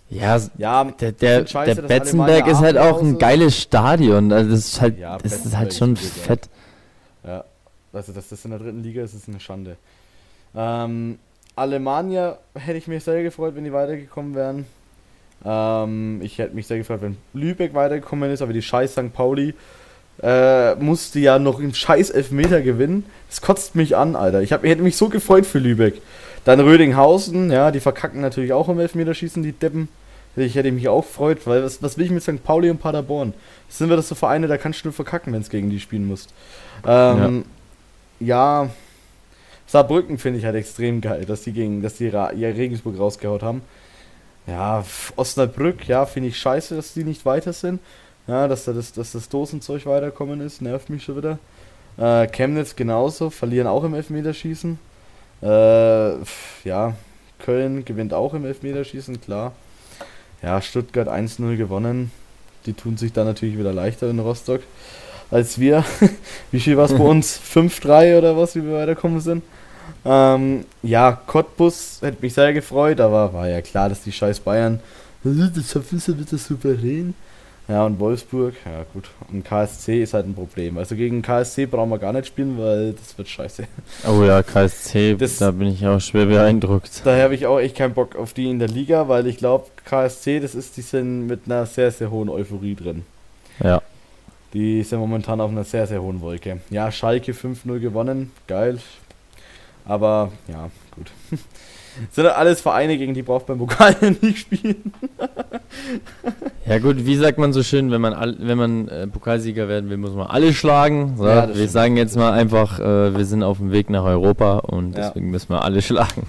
S1: Ja,
S5: Ja,
S1: der, der,
S5: scheiße,
S1: der Betzenberg ist halt auch ein geiles Stadion. Also das ist halt,
S5: Ja,
S1: das ist halt schon fett.
S5: Ja, also dass das in der dritten Liga ist, ist eine Schande. Ähm, Alemannia hätte ich mich sehr gefreut, wenn die weitergekommen wären. Ähm, ich hätte mich sehr gefreut, wenn Lübeck weitergekommen ist, aber die scheiß St. Pauli äh, musste ja noch im scheiß Elfmeter gewinnen. Das kotzt mich an, Alter. Ich, hab, ich hätte mich so gefreut für Lübeck. Dann Rödinghausen, ja, die verkacken natürlich auch im Elfmeterschießen, die Deppen. Ich hätte mich auch gefreut, weil was, was will ich mit St. Pauli und Paderborn? Sind wir das so Vereine, da kannst du nur verkacken, wenn es gegen die spielen musst. Ähm, ja. Saarbrücken finde ich halt extrem geil, dass die gegen, dass die Ra Regensburg rausgehaut haben. Ja, Osnabrück, ja, finde ich scheiße, dass die nicht weiter sind. Ja, dass da das, dass das Dosenzeug weiterkommen ist, nervt mich schon wieder. Äh, Chemnitz genauso, verlieren auch im Elfmeterschießen. Äh, pf, ja, Köln gewinnt auch im Elfmeterschießen, klar. Ja, Stuttgart 1-0 gewonnen. Die tun sich da natürlich wieder leichter in Rostock als wir. Wie viel war es bei uns? 5-3 oder was, wie wir weiterkommen sind? Ähm, ja, Cottbus hätte mich sehr gefreut, aber war ja klar, dass die scheiß Bayern. Das schaffen sie bitte souverän. Ja, und Wolfsburg, ja gut. Und KSC ist halt ein Problem. Also gegen KSC brauchen wir gar nicht spielen, weil das wird scheiße.
S1: Oh ja, KSC,
S5: Das-
S1: da bin ich auch schwer beeindruckt.
S5: Daher habe ich auch echt keinen Bock auf die in der Liga, weil ich glaube, KSC, das ist, die sind mit einer sehr, sehr hohen Euphorie drin.
S1: Ja.
S5: Die sind momentan auf einer sehr, sehr hohen Wolke. Ja, Schalke 5-0 gewonnen, geil. Aber ja, gut. Sind halt alles Vereine, gegen die braucht beim Pokal nicht spielen.
S1: Ja gut, wie sagt man so schön, wenn man all, wenn man äh, Pokalsieger werden will, muss man alle schlagen. So,
S5: Ja, das
S1: wir
S5: stimmt.
S1: sagen jetzt mal einfach, äh, wir sind auf dem Weg nach Europa und
S5: Ja.
S1: deswegen müssen wir alle schlagen.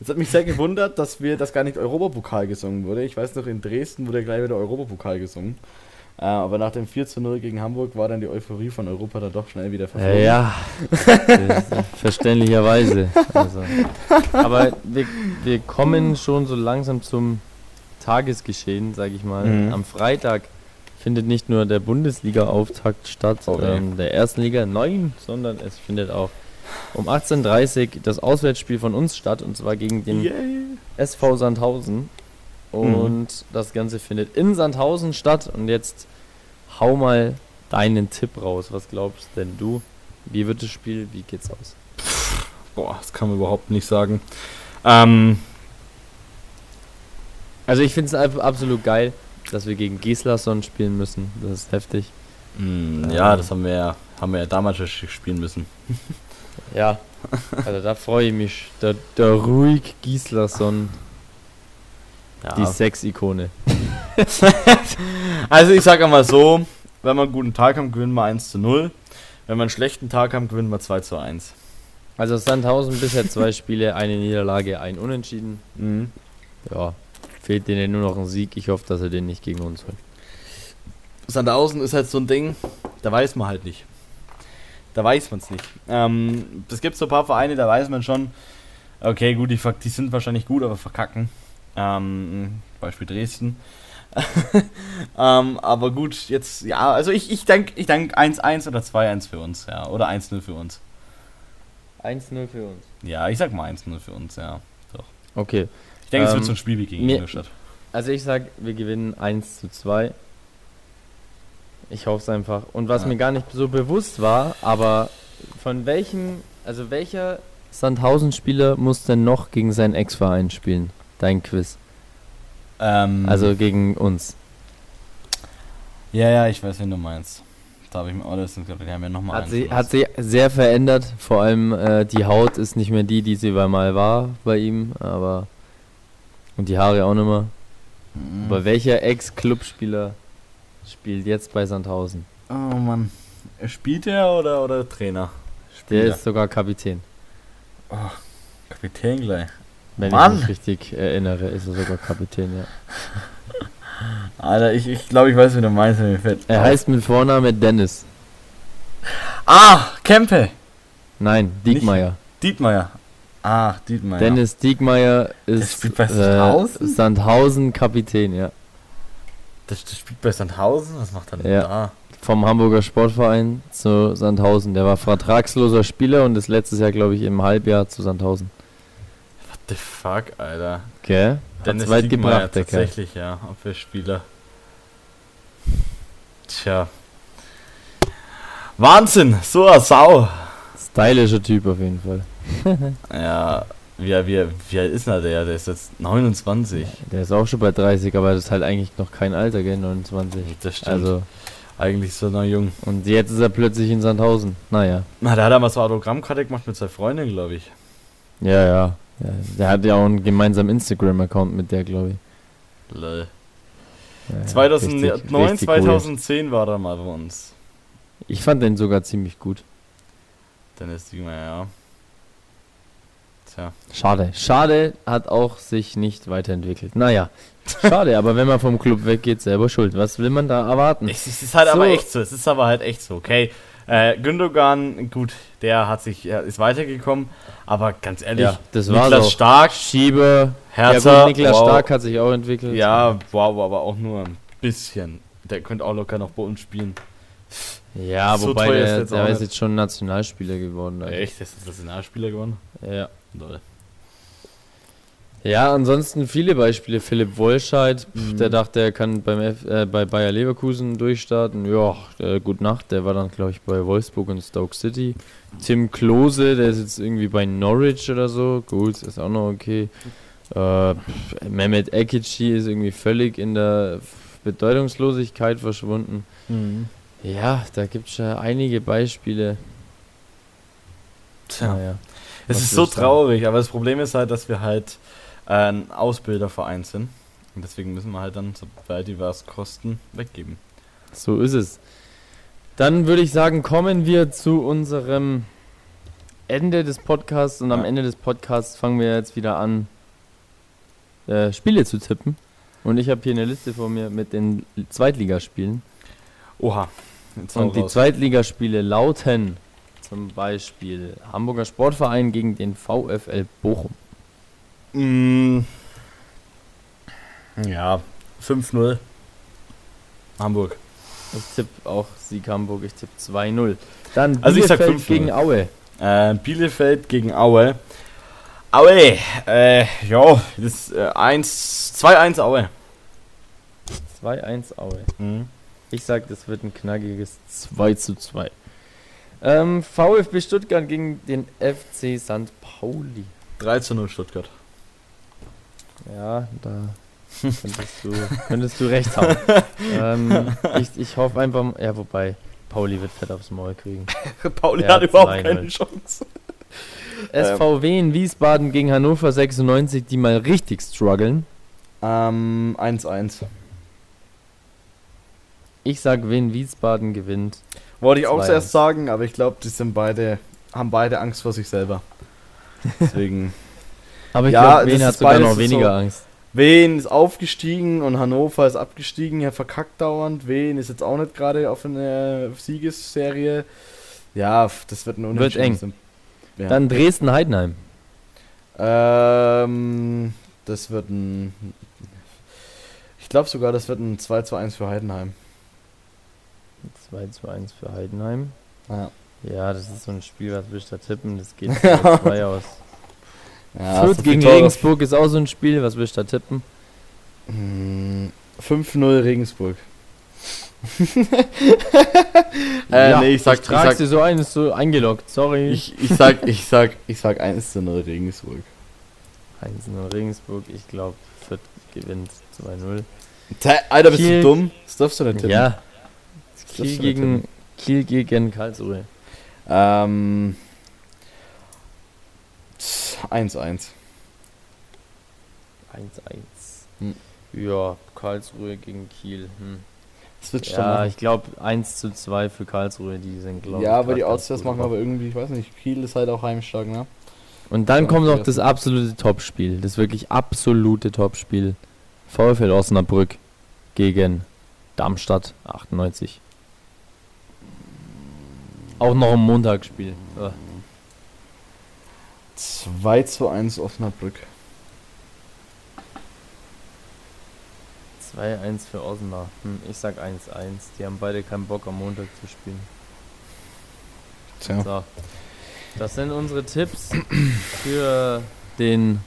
S5: Es hat mich sehr gewundert, dass wir das gar nicht Europapokal gesungen wurde. Ich weiß noch, in Dresden wurde gleich wieder Europapokal gesungen. Äh, aber nach dem 4 zu 0 gegen Hamburg war dann die Euphorie von Europa da doch schnell wieder verflogen.
S1: ja, verständlicherweise. Also. Aber wir, wir kommen schon so langsam zum Tagesgeschehen, sage ich mal.
S5: Mhm.
S1: Am Freitag findet nicht nur der Bundesliga-Auftakt statt,
S5: Oh, nee.
S1: ähm, der ersten Liga 9, sondern es findet auch um 18.30 Uhr das Auswärtsspiel von uns statt und zwar gegen den
S5: Yay.
S1: SV Sandhausen. Und das Ganze findet in Sandhausen statt. Und jetzt hau mal deinen Tipp raus. Was glaubst denn du? Wie wird das Spiel? Wie geht's aus?
S5: Boah, das kann man überhaupt nicht sagen. Ähm,
S1: Also ich finde es einfach absolut geil, dass wir gegen Gislason spielen müssen. Das ist heftig.
S5: mh, ja, das haben wir ja, haben wir ja damals schon spielen müssen.
S1: Ja. Also da freue ich mich. Der, der ruhig Gislason,
S5: Ja.
S1: die Sex-Ikone.
S5: Also ich sage mal so, wenn wir einen guten Tag haben, gewinnen wir 1 zu 0. Wenn wir einen schlechten Tag haben, gewinnen wir 2 zu 1.
S1: Also Sandhausen bisher zwei Spiele, eine Niederlage, ein Unentschieden.
S5: Mhm.
S1: Ja, fehlt denen nur noch ein Sieg. Ich hoffe, dass er den nicht gegen uns holt.
S5: Sandhausen ist halt so ein Ding, da weiß man halt nicht. Da weiß man es nicht. Ähm, es gibt so ein paar Vereine, da weiß man schon, okay, gut, die, die sind wahrscheinlich gut, aber verkacken. Ähm, Beispiel Dresden. ähm, aber gut, jetzt, ja, also ich, ich denke ich denk 1-1 oder 2-1 für uns, ja. Oder 1-0 für uns.
S1: 1-0 für uns.
S5: Ja, ich sag mal 1-0 für uns, ja.
S1: Okay.
S5: Ich denke, es
S1: Ähm,
S5: wird so ein Spiel wie gegen
S1: mir-
S5: Ingolstadt.
S1: Also ich sag, wir gewinnen 1 zu 2. Ich hoffe es einfach. Und was
S5: Ja.
S1: mir gar nicht so bewusst war, aber von welchem, also welcher Sandhausen-Spieler muss denn noch gegen seinen Ex-Verein spielen? Dein Quiz.
S5: Ähm,
S1: Also gegen uns.
S5: Ja, ja, ich weiß, wen du meinst. Da habe ich mir auch das gedacht, die haben ja nochmal
S1: Hat sie, hat sie sehr verändert. Vor allem äh, die Haut ist nicht mehr die, die sie mal war bei ihm, aber und die Haare auch nicht mehr.
S5: Mhm.
S1: Aber welcher Ex-Clubspieler spielt jetzt bei Sandhausen?
S5: Oh Mann. Spielt er oder, oder Trainer?
S1: Der
S5: Spieler.
S1: ist sogar Kapitän.
S5: Kapitän gleich.
S1: Wenn
S5: Mann!
S1: ich mich richtig erinnere, ist er sogar Kapitän, ja.
S5: Alter, ich, ich glaube, ich weiß, wie du meinst, mir fällt.
S1: Er heißt mit Vorname Dennis.
S5: Ah, Kempe!
S1: Nein, Diekmeyer.
S5: Dietmeier. Ah, Dietmeier.
S1: Dennis Diekmeyer
S5: Der
S1: ist? Äh, Sandhausen Kapitän, ja.
S5: Das, das spielt bei Sandhausen? Was macht er denn
S1: Ja.
S5: da?
S1: Vom Hamburger Sportverein zu Sandhausen. Der war vertragsloser Spieler und ist letztes Jahr, glaube ich, im Halbjahr zu Sandhausen.
S5: The fuck, Alter.
S1: Gell?
S5: Dennis
S1: Hat's weit
S5: Diekmeyer,
S1: gebracht, der Kerl.
S5: Tatsächlich, ja, Abwehrspieler. Tja. Wahnsinn, so eine Sau.
S1: Stylischer Typ auf jeden Fall.
S5: Ja, wie, wie, wie alt ist denn der? Der ist jetzt 29.
S1: Der ist auch schon bei 30, aber das ist halt eigentlich noch kein Alter, gell? 29.
S5: Das stimmt.
S1: Also,
S5: Eigentlich so noch jung.
S1: und jetzt ist er plötzlich in Sandhausen. Naja.
S5: Na, der hat einmal so Autogrammkarte gemacht mit seiner Freundin, glaube ich.
S1: Ja, ja, ja. Der hat ja auch einen gemeinsamen Instagram-Account mit der, glaube ich.
S5: Lol.
S1: Ja, ja,
S5: 2009,
S1: richtig- richtig cool.
S5: 2010 war er mal bei uns.
S1: Ich fand den sogar ziemlich gut.
S5: Dennis Diekmeyer, ja. Tja.
S1: Schade. Schade hat auch sich nicht weiterentwickelt. Naja, schade, aber wenn man vom Club weggeht, selber schuld. Was will man da erwarten?
S5: Es ist, es ist halt
S1: So.
S5: aber echt so. Es ist aber halt echt so. Okay, äh, Gündogan, gut, der hat sich, er ist weitergekommen. Aber ganz ehrlich,
S1: Ja, das war's
S5: Niklas
S1: auch.
S5: Stark,
S1: Schieber,
S5: Hertha,
S1: ja gut, Niklas
S5: wow.
S1: Stark hat sich auch entwickelt.
S5: Ja, wow, aber auch nur ein bisschen. Der könnte auch locker noch bei uns spielen.
S1: Ja,
S5: So
S1: wobei
S5: teuer ist
S1: der, der ist jetzt schon Nationalspieler geworden. also.
S5: Echt? Das ist Nationalspieler geworden?
S1: Ja.
S5: Lol.
S1: Ja, ansonsten viele Beispiele. Philipp Wollscheid,
S5: Mhm.
S1: der dachte, er kann beim F äh, bei Bayer Leverkusen durchstarten. Ja, äh, gut Nacht. Der war dann, glaube ich, bei Wolfsburg und Stoke City. Tim Klose, der ist jetzt irgendwie bei Norwich oder so. Gut, ist auch noch okay. Äh, Mehmet Ekici ist irgendwie völlig in der Bedeutungslosigkeit verschwunden. Ja, da gibt es ja einige Beispiele.
S5: Tja.
S1: Naja.
S5: Es ist so traurig, aber das Problem ist halt, dass wir halt ein Ausbilderverein sind. Und deswegen müssen wir halt dann, sobald die was kosten, weggeben.
S1: So ist es. Dann würde ich sagen, kommen wir zu unserem Ende des Podcasts und am
S5: Ja.
S1: Ende des Podcasts fangen wir jetzt wieder an, äh, Spiele zu tippen. Und ich habe hier eine Liste vor mir mit den Zweitligaspielen.
S5: Oha.
S1: Und die
S5: raus.
S1: Zweitligaspiele lauten zum Beispiel Hamburger Sportverein gegen den VfL Bochum.
S5: Mm, ja, 5-0. Hamburg.
S1: Ich tippe auch Sieg Hamburg, ich tippe 2-0. Dann
S5: Also
S1: Bielefeld
S5: 5-0.
S1: gegen Aue.
S5: Äh, Bielefeld gegen Aue. Aue, äh, ja, das äh, 1, 2-1 Aue.
S1: 2-1 Aue.
S5: Mhm.
S1: Ich sag, das wird ein knackiges 2 zu 2. Ähm, VfB Stuttgart gegen den FC St. Pauli.
S5: 3 zu 0 Stuttgart.
S1: Ja, da könntest du, könntest du recht haben. ähm, ich, ich hoffe einfach, mal- ja, wobei, Pauli wird fett aufs Maul kriegen.
S5: Pauli
S1: Ja,
S5: hat überhaupt
S1: 2-0.
S5: keine Chance.
S1: SVW in Wiesbaden gegen Hannover 96, die mal richtig strugglen.
S5: Ähm, 1-1.
S1: Ich sag, wen Wiesbaden gewinnt.
S5: Wollte ich auch
S1: 2-1.
S5: zuerst sagen, aber ich glaube, die sind beide, haben beide Angst vor sich selber. Deswegen.
S1: Aber ich
S5: Ja,
S1: glaube, wen hat sogar noch
S5: so-
S1: weniger Angst.
S5: Wen ist aufgestiegen und Hannover ist abgestiegen, ja verkackt dauernd. Wen ist jetzt auch nicht gerade auf einer Siegesserie. Ja, das wird ein Unentschieden.
S1: eng.
S5: Das sind- Ja.
S1: Dann Dresden-Heidenheim.
S5: ähm, das wird ein. Ich glaube sogar, das wird ein 2 zu 1 für Heidenheim.
S1: 2 zu 1 für Heidenheim.
S5: Ja.
S1: Ja, das ist so ein Spiel, was willst du da tippen? Das geht 2 aus.
S5: Ja
S1: Fürth gegen. Regensburg ist auch so ein Spiel, was willst du da tippen?
S5: Hm, 5-0 Regensburg. äh,
S1: ja,
S5: nee, ich sag, ich,
S1: trag's
S5: sag,
S1: dir so ein, ist so eingeloggt, sorry.
S5: ich, ich sag, ich sag, ich sag 1 zu 0 Regensburg.
S1: 1-0 Regensburg, ich glaube, Fürth gewinnt 2-0.
S5: Tä- Alter, bist
S1: Kiel-
S5: du dumm? Das darfst du nicht tippen.
S1: Ja, Kiel gegen, Kiel gegen Karlsruhe.
S5: Ähm. 1-1.
S1: 1-1.
S5: Hm.
S1: Ja, Karlsruhe gegen Kiel. Hm.
S5: Das wird.
S1: Ja, ich glaube 1 zu 2 für Karlsruhe, die sind, glaube ich.
S5: ja, aber die
S1: gut
S5: machen aber irgendwie, ich weiß nicht, Kiel ist halt auch heimstark, ne?
S1: Und dann
S5: Ja,
S1: kommt noch das absolute Topspiel, das wirklich absolute Topspiel. VfL Osnabrück gegen Darmstadt 98. Auch noch ein Montagsspiel. Äh,
S5: 2 zu 1 Osnabrück.
S1: 2-1 für Osnabrück. Hm, ich sag 1-1. Die haben beide keinen Bock am Montag zu spielen.
S5: Tja.
S1: So. Das sind unsere Tipps für den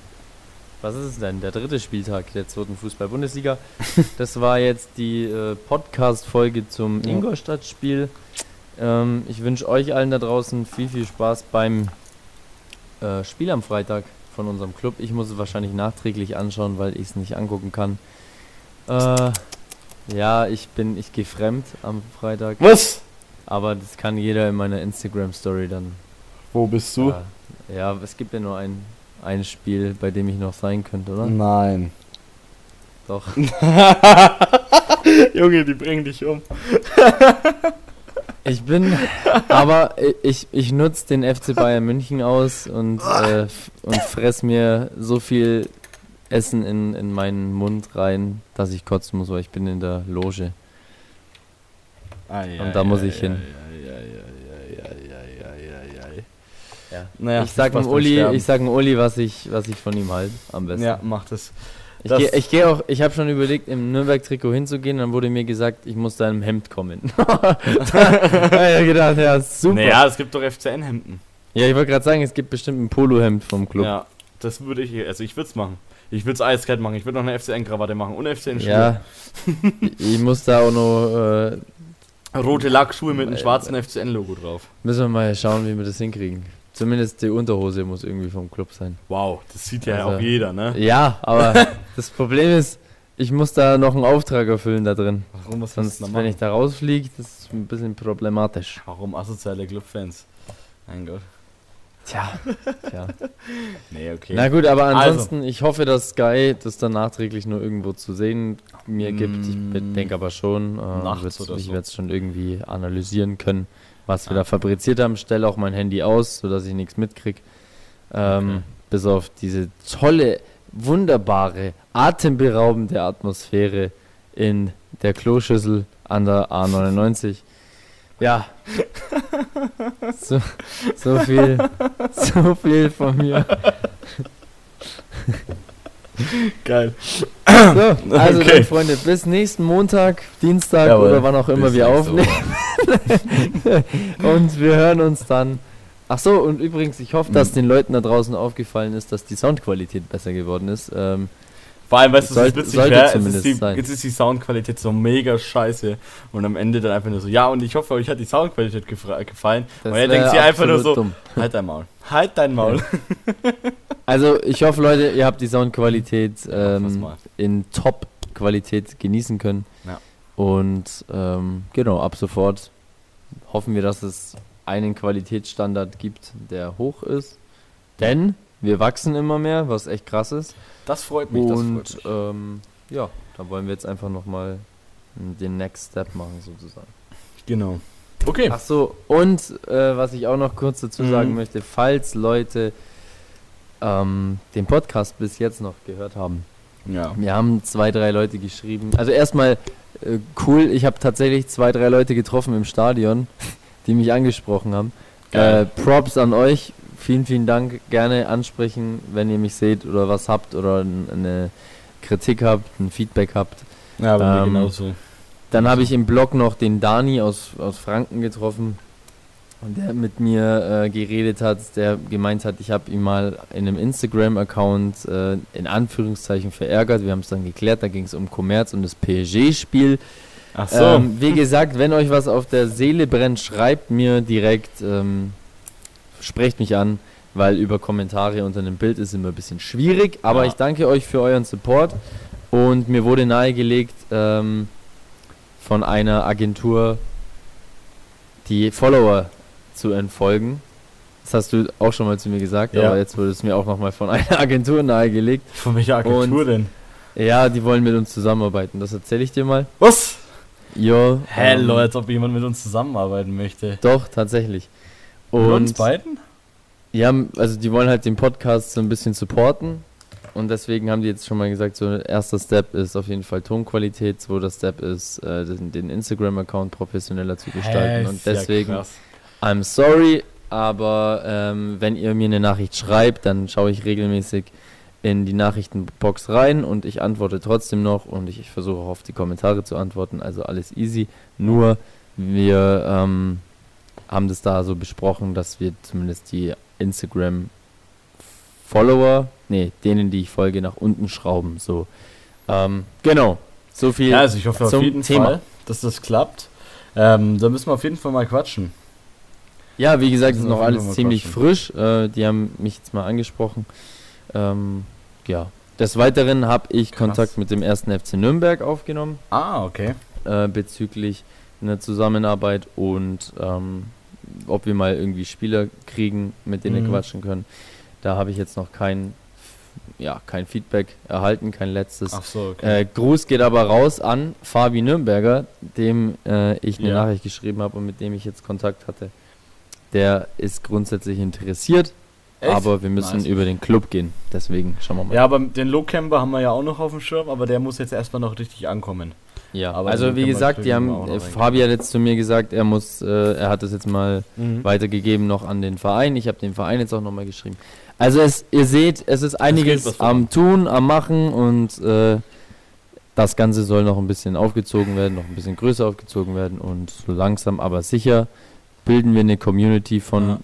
S1: was ist es denn? Der dritte Spieltag der zweiten Fußball-Bundesliga. Das war jetzt die äh, Podcast-Folge zum
S5: Ja.
S1: Ingolstadt-Spiel. Ähm, ich wünsche euch allen da draußen viel, viel Spaß beim äh, Spiel am Freitag von unserem Club. Ich muss es wahrscheinlich nachträglich anschauen, weil ich es nicht angucken kann. Äh, ja, ich bin, ich gehe fremd am Freitag,
S5: Was?
S1: aber das kann jeder in meiner Instagram-Story dann
S5: Wo bist du?
S1: ja, ja, es gibt ja nur ein, ein Spiel, bei dem ich noch sein könnte, oder?
S5: Nein.
S1: Doch.
S5: Junge, die bringen dich um.
S1: Ich bin, aber ich, ich nutze den FC Bayern München aus und, äh, und fress mir so viel Essen in, in meinen Mund rein, dass ich kotzen muss, weil ich bin in der Loge. Und da muss ich hin.
S5: Ja. Naja,
S1: ich sag dem Uli, ich sag dem Uli, was ich, was ich von ihm halte, am besten.
S5: Ja, mach das.
S1: Ich gehe ich geh auch, ich habe schon überlegt, im Nürnberg-Trikot hinzugehen, dann wurde mir gesagt, ich muss da im Hemd kommen. da hab ich gedacht, ja, super.
S5: Naja, es gibt doch FCN-Hemden.
S1: Ja, ich wollte gerade sagen, es gibt bestimmt ein Polohemd vom Club.
S5: Ja, das würde ich, also ich würde es machen. Ich würde es eiskalt machen. Ich würde noch eine FCN-Krawatte machen und FCN-Schuhe.
S1: Ja, ich muss da auch noch, äh,
S5: Rote Lackschuhe mit einem schwarzen FCN-Logo drauf.
S1: müssen wir mal schauen, wie wir das hinkriegen. Zumindest die Unterhose muss irgendwie vom Club sein.
S5: Wow, das sieht ja
S1: Also-
S5: auch jeder, ne?
S1: Ja, aber das Problem ist, ich muss da noch einen Auftrag erfüllen da drin.
S5: Warum, was
S1: Sonst, wenn
S5: machen?
S1: ich da rausfliege, das ist ein bisschen problematisch.
S5: Warum asoziale Clubfans? Mein Gott.
S1: Tja, tja.
S5: Nee, okay.
S1: Na gut, aber
S5: Also.
S1: ansonsten, ich hoffe, dass Sky das dann nachträglich nur irgendwo zu sehen mir gibt. Ich
S5: Mm.
S1: denke aber schon. Äh, ich werde es schon irgendwie analysieren können, was wir
S5: Ah.
S1: da fabriziert haben. Stelle auch mein Handy aus, sodass ich nichts mitkriege. Ähm,
S5: Okay.
S1: Bis auf diese tolle, wunderbare, atemberaubende Atmosphäre in der Kloschüssel an der A99. Ja. So, so viel, so viel von mir.
S5: Geil.
S1: So, also
S5: Okay.
S1: dann, Freunde, bis nächsten Montag, Dienstag
S5: Jawohl,
S1: oder wann auch immer wir aufnehmen. und wir hören uns dann. Ach so, und übrigens, ich hoffe, dass
S5: Mhm.
S1: den Leuten da draußen aufgefallen ist, dass die Soundqualität besser geworden ist. Ähm,
S5: Vor allem, weißt du, was witzig wäre, jetzt ist die Soundqualität so mega scheiße und am Ende dann einfach nur so, ja und ich hoffe, euch hat die Soundqualität gefallen.
S1: das
S5: und er denkt sich einfach nur so,
S1: dumm.
S5: halt dein Maul, halt dein Maul.
S1: Also, ich hoffe, Leute, ihr habt die Soundqualität
S5: Ja,
S1: ähm, in Top-Qualität genießen können.
S5: Ja.
S1: Und ähm, genau, ab sofort hoffen wir, dass es einen Qualitätsstandard gibt, der hoch ist. Denn wir wachsen immer mehr, was echt krass ist.
S5: Das freut mich, das freut
S1: Und
S5: mich.
S1: ähm, ja, da wollen wir jetzt einfach nochmal den Next Step machen, sozusagen.
S5: Genau. Okay.
S1: Ach so, und äh, was ich auch noch kurz dazu sagen
S5: Mhm.
S1: möchte, falls Leute ähm, den Podcast bis jetzt noch gehört haben.
S5: Ja.
S1: Wir haben zwei, drei Leute geschrieben. Also erstmal äh, cool, ich habe tatsächlich zwei, drei Leute getroffen im Stadion, die mich angesprochen haben. Äh. Props an euch. Vielen, vielen Dank. Gerne ansprechen, wenn ihr mich seht oder was habt oder eine Kritik habt, ein Feedback habt.
S5: Ja, mir
S1: ähm,
S5: genauso.
S1: Dann habe ich im Blog noch den Dani aus, aus Franken getroffen, und der mit mir äh, geredet hat, der gemeint hat, ich habe ihn mal in einem Instagram-Account äh, in Anführungszeichen verärgert. Wir haben es dann geklärt, da ging es um Kommerz und das PSG-Spiel.
S5: Ach so.
S1: Ähm, wie gesagt, wenn euch was auf der Seele brennt, schreibt mir direkt, ähm, sprecht mich an, weil über Kommentare unter einem Bild ist immer ein bisschen schwierig. Aber
S5: Ja.
S1: ich danke euch für euren Support und mir wurde nahegelegt ähm, von einer Agentur, die Follower zu entfolgen. Das hast du auch schon mal zu mir gesagt,
S5: Ja.
S1: aber jetzt wurde es mir auch nochmal von einer Agentur nahegelegt.
S5: Von welcher Agentur
S1: und-
S5: denn?
S1: Ja, die wollen mit uns zusammenarbeiten. Das erzähle ich dir mal.
S5: Was?
S1: Jo.
S5: Hello,
S1: ähm,
S5: als ob jemand mit uns zusammenarbeiten möchte.
S1: Doch, tatsächlich.
S5: Mit
S1: Und
S5: uns beiden?
S1: ja, also die wollen halt den Podcast so ein bisschen supporten. Und deswegen haben die jetzt schon mal gesagt, so erster Step ist auf jeden Fall Tonqualität, zweiter Step ist äh, den, den Instagram-Account professioneller zu gestalten.
S5: Hä,
S1: Und
S5: ja
S1: deswegen,
S5: krass.
S1: I'm sorry, aber ähm, wenn ihr mir eine Nachricht schreibt, dann schaue ich regelmäßig in die Nachrichtenbox rein und ich antworte trotzdem noch und ich, ich versuche auch auf die Kommentare zu antworten, also alles easy. Nur wir ähm, haben das da so besprochen, dass wir zumindest die Instagram Follower nee, denen, die ich folge, nach unten schrauben. So. Ähm, genau. So viel.
S5: Ja, also ich hoffe auf jeden
S1: Thema.
S5: Fall, dass das klappt. Ähm, da müssen wir auf jeden Fall mal quatschen.
S1: Ja, wie gesagt, ist
S5: wir
S1: noch alles ziemlich
S5: quatschen.
S1: frisch. Äh, die haben mich jetzt mal angesprochen. Ähm, ja. Des Weiteren habe ich
S5: Krass.
S1: Kontakt mit dem ersten FC Nürnberg aufgenommen
S5: Ah, okay.
S1: äh, bezüglich einer Zusammenarbeit und ähm, ob wir mal irgendwie Spieler kriegen, mit denen wir
S5: Mhm.
S1: quatschen können. Da habe ich jetzt noch kein, ja, kein Feedback erhalten, kein letztes.
S5: Ach so, okay.
S1: Äh, Gruß geht aber raus an Fabi Nürnberger, dem äh, ich eine
S5: Ja.
S1: Nachricht geschrieben habe und mit dem ich jetzt Kontakt hatte. Der ist grundsätzlich interessiert,
S5: Echt?
S1: aber wir müssen
S5: Nice.
S1: über den Club gehen. Deswegen schauen wir mal.
S5: Ja, aber den Low-Camper haben wir ja auch noch auf dem Schirm, aber der muss jetzt erstmal noch richtig ankommen.
S1: Ja,
S5: aber
S1: also wie gesagt, die haben, äh,
S5: reingehen.
S1: Fabi hat jetzt zu mir gesagt, er muss, äh, er hat es jetzt mal
S5: Mhm.
S1: weitergegeben noch an den Verein. Ich habe den Verein jetzt auch nochmal geschrieben. Also es, ihr seht, es ist einiges am Tun, am Machen und äh, das Ganze soll noch ein bisschen aufgezogen werden, noch ein bisschen größer aufgezogen werden und so langsam, aber sicher bilden wir eine Community von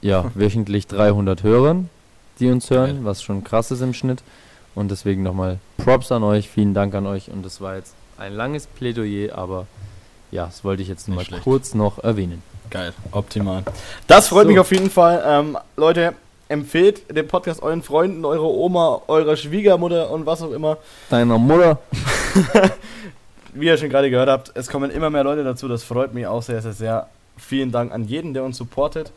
S1: ja. wöchentlich 300 Hörern, die uns hören, was schon krass ist im Schnitt. Und deswegen nochmal Props an euch, vielen Dank an euch und das war jetzt ein langes Plädoyer, aber ja, das wollte ich jetzt
S5: Nicht
S1: mal
S5: schlecht.
S1: kurz noch erwähnen.
S5: Geil, optimal. Das freut
S1: So.
S5: mich auf jeden Fall. Ähm, Leute, empfehlt den Podcast euren Freunden, eurer Oma, eurer Schwiegermutter und was auch immer.
S1: Deiner Mutter.
S5: Wie ihr schon gerade gehört habt, es kommen immer mehr Leute dazu. Das freut mich auch sehr, sehr, sehr. Vielen Dank an jeden, der uns supportet.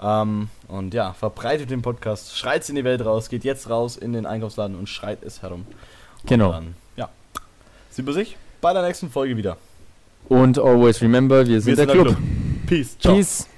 S5: Ähm, und ja, verbreitet den Podcast, schreit es in die Welt raus, geht jetzt raus in den Einkaufsladen und schreit es herum.
S1: Genau.
S5: Dann, ja. Sieht man sich bei der nächsten Folge wieder.
S1: Und always remember, wir sind, der, Club.
S5: Peace. Ciao.
S1: Peace.